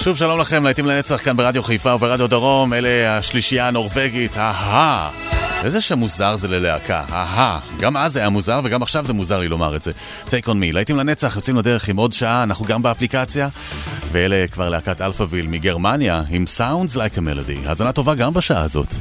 שוב שלום לכם, להיטים לנצח כאן ברדיו חיפה וברדיו דרום, אלה השלישייה הנורבגית, אהה. איזה שם מוזר זה ללהקה, אהה. גם אז היה מוזר וגם עכשיו זה מוזר לי לומר את זה. טייק און מי, להיטים לנצח, יוצאים לדרך עם עוד שעה, אנחנו גם באפליקציה. ואלה כבר להקת אלפאביל מגרמניה, עם סאונדס לייק המלודי. האזנה טובה גם בשעה הזאת.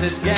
Message get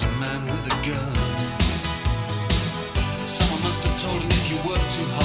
was a man with a gun. Someone must have told him if you work too hard.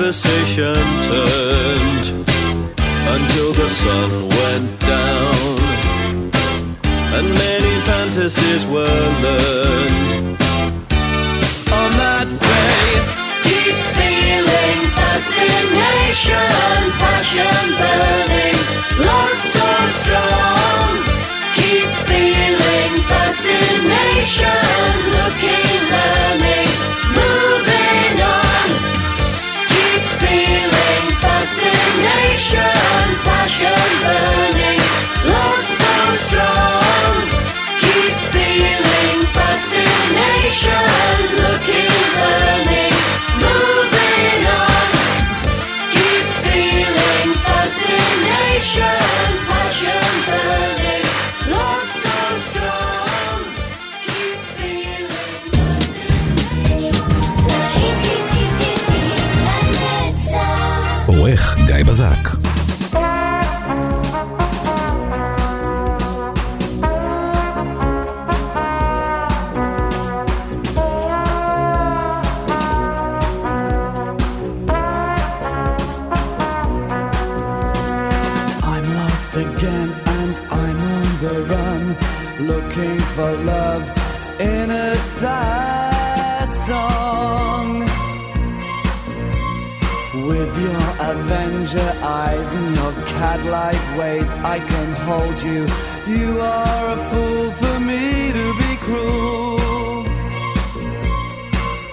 Conversation turned until the sun went down. And many fantasies were learned on that day. Keep feeling fascination, passion burning, love so strong. Keep feeling fascination, looking, learning, moving fascination, passion burning, love so strong. Run, looking for love Avenger eyes and your cat-like ways, I can hold you. You are a fool for me to be cruel.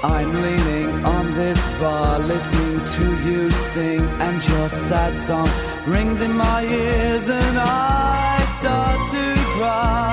I'm leaning on this bar, listening to you sing, and your sad song rings in my ears, and I start to cry.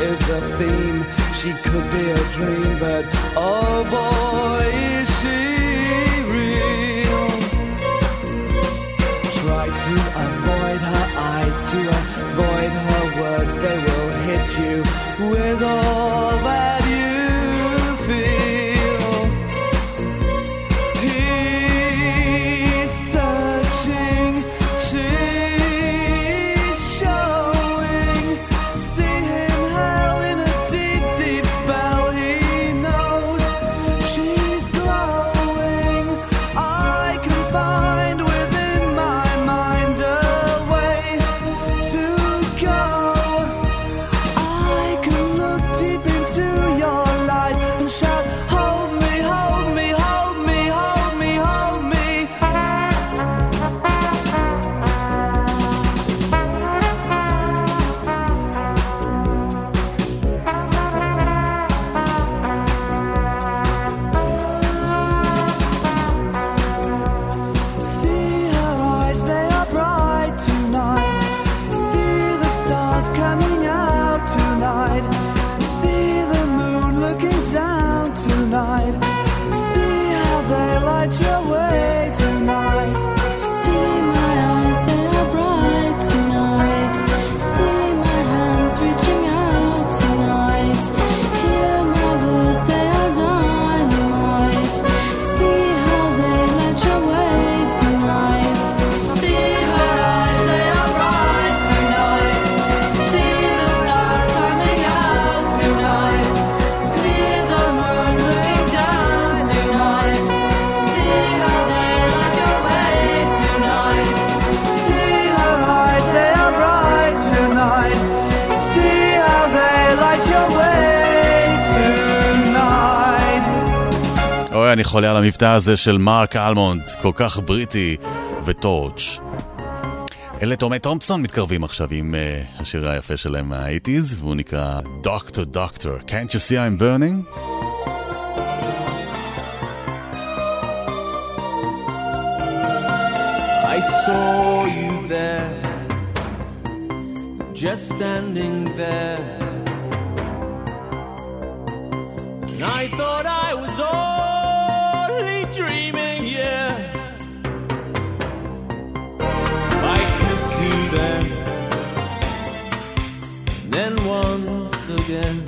Is the theme. She could be a dream, but oh boy, is she real. Try to avoid her eyes, to avoid her words. They will hit you with all המבטא הזה של מרק אלמונד, כל כך בריטי וטורץ'. אלה תומי תומפסון מתקרבים עכשיו עם uh, השיר היפה שלהם מהאיטיז, והוא נקרא Doctor Doctor, Can't you see I'm burning? I saw you there, just standing there. And I thought back. Then once again.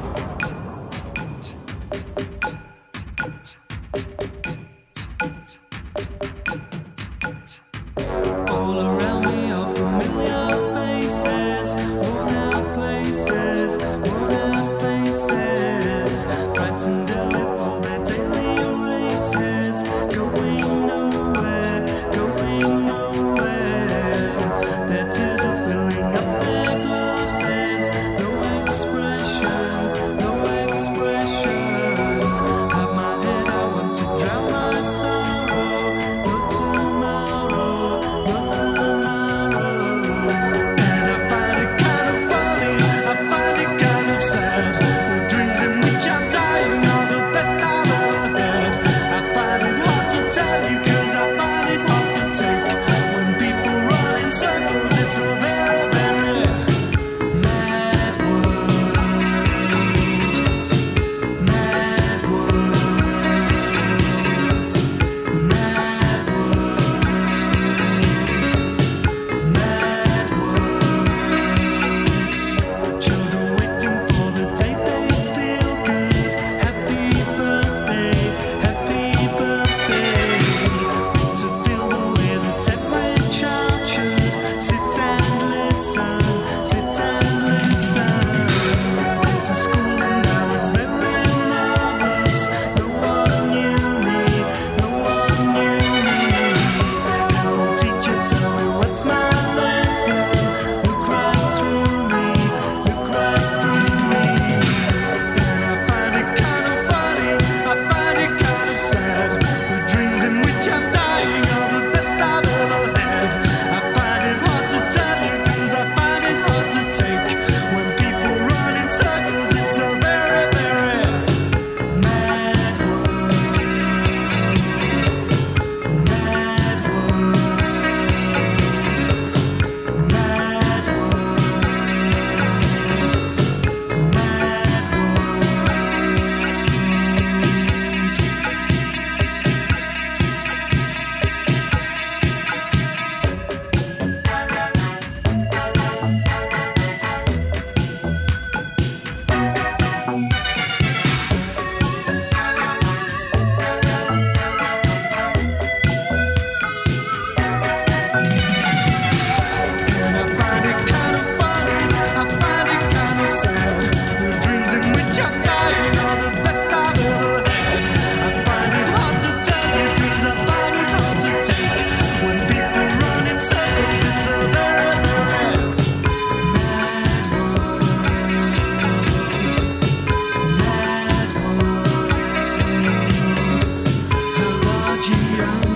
adianta.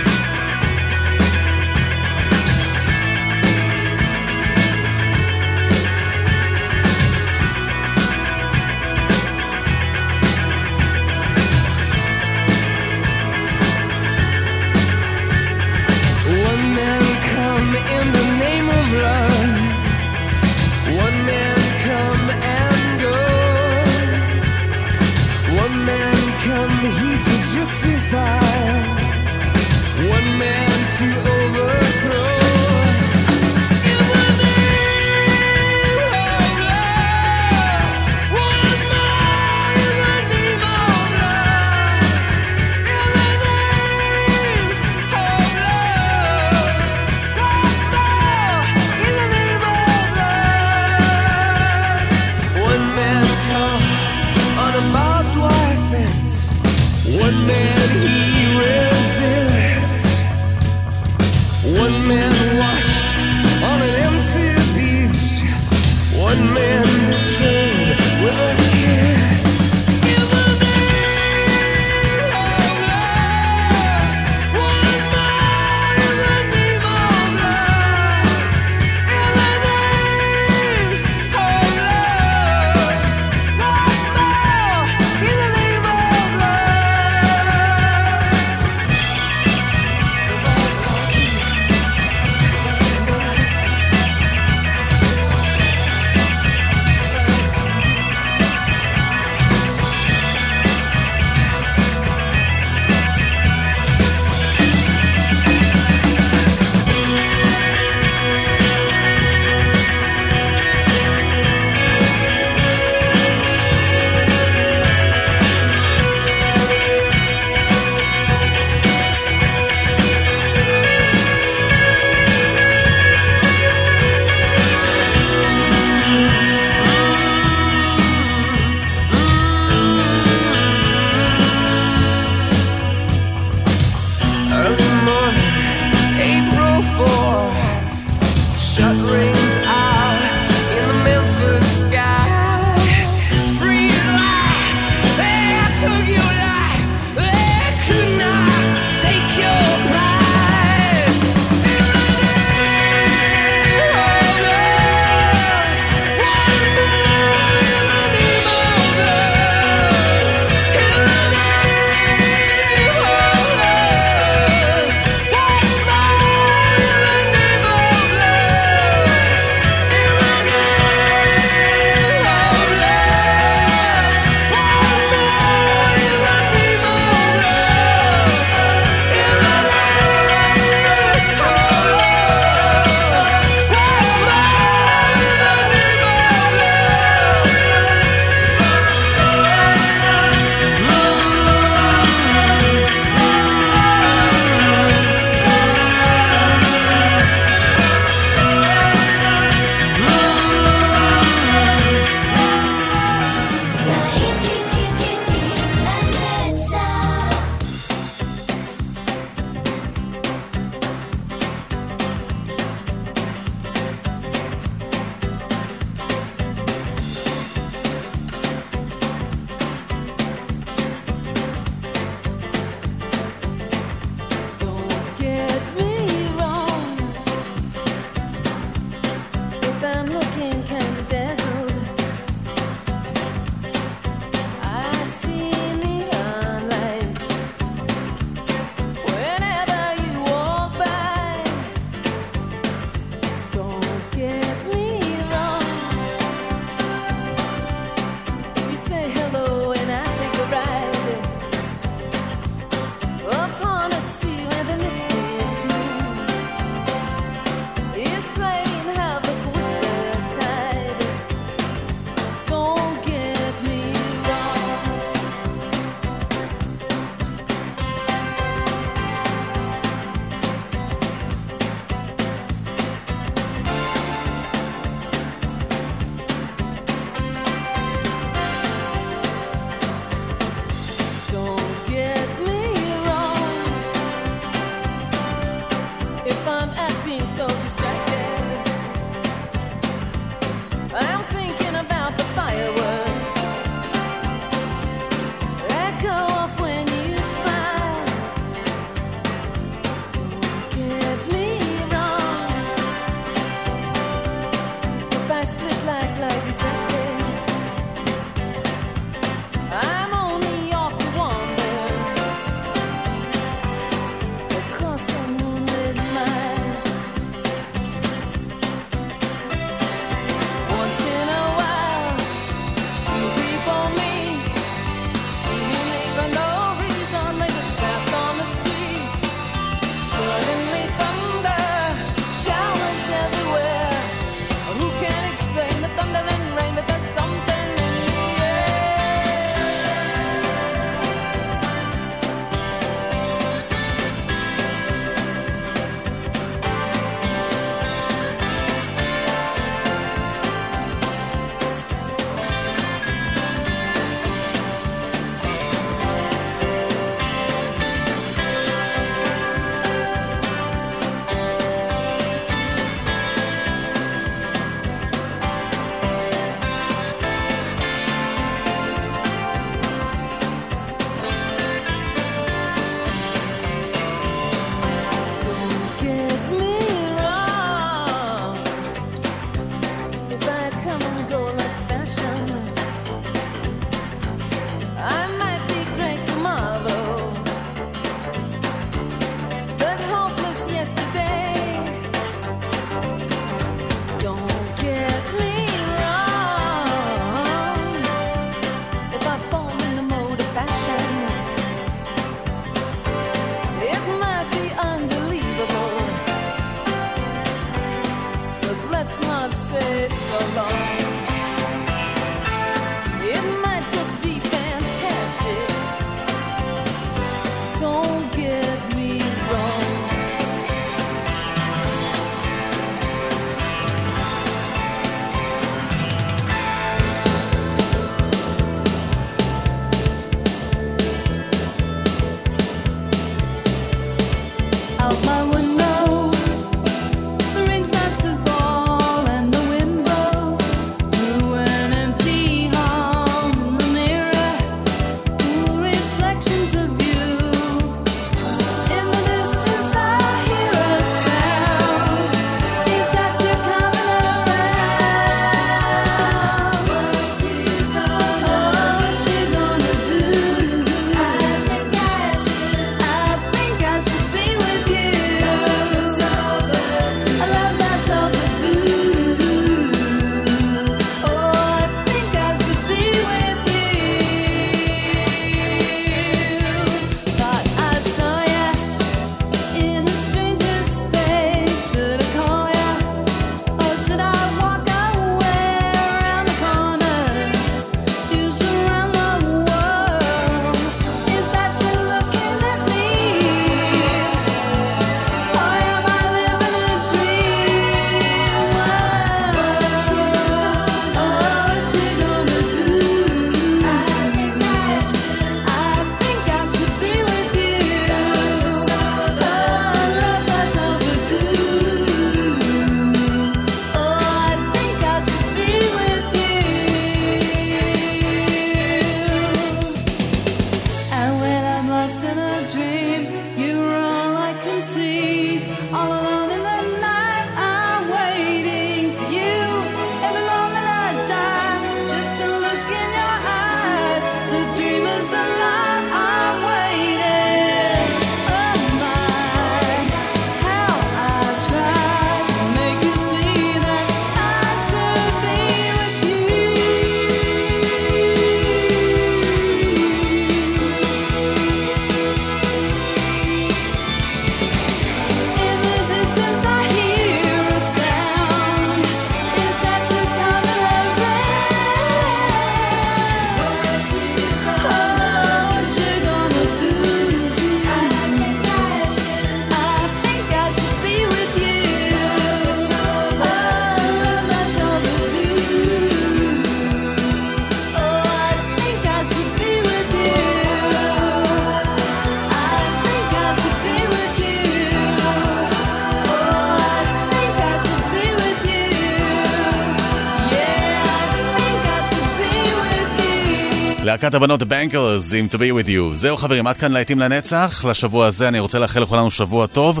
להקת הבנות בנקרס עם To Be With You. זהו חברים, עד כאן להיטים לנצח. לשבוע הזה אני רוצה לאחל לכולנו שבוע טוב.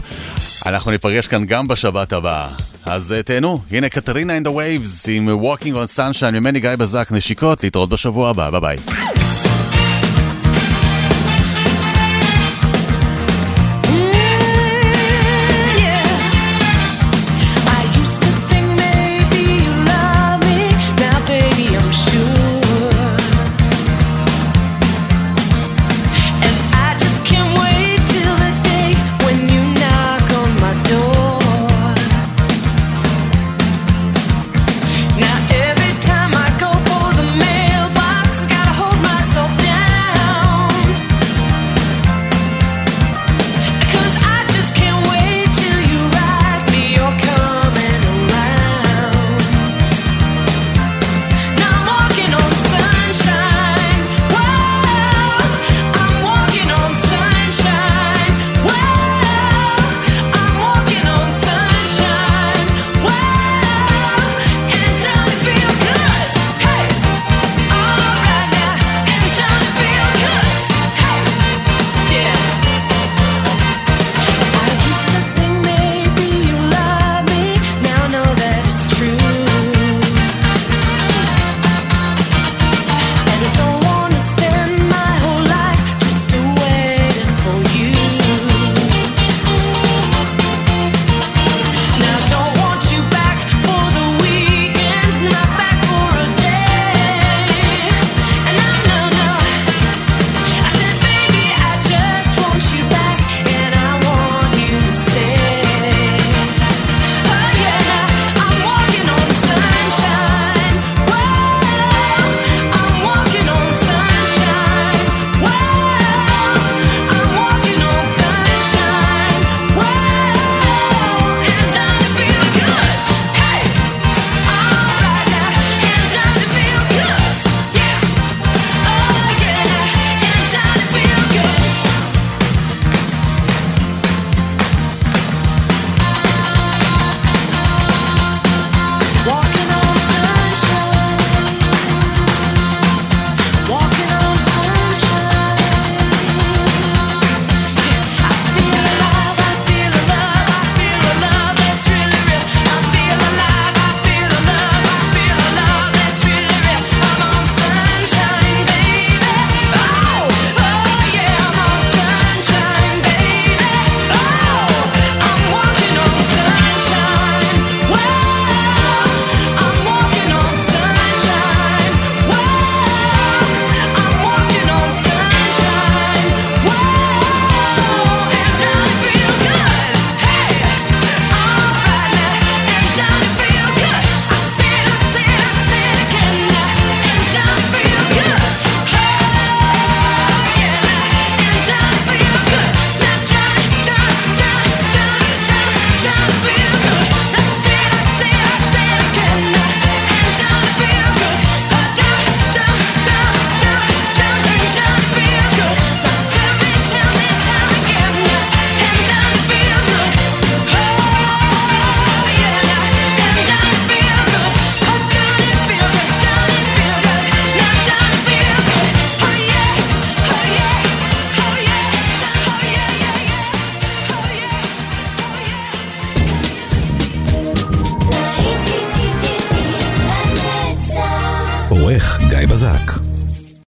אנחנו ניפגש כאן גם בשבת הבאה. אז אה, תהנו, הנה קטרינה אין דה וייבס עם Walking on Sunshine ממני גיא בזק, נשיקות, להתראות בשבוע הבא, ביי ביי.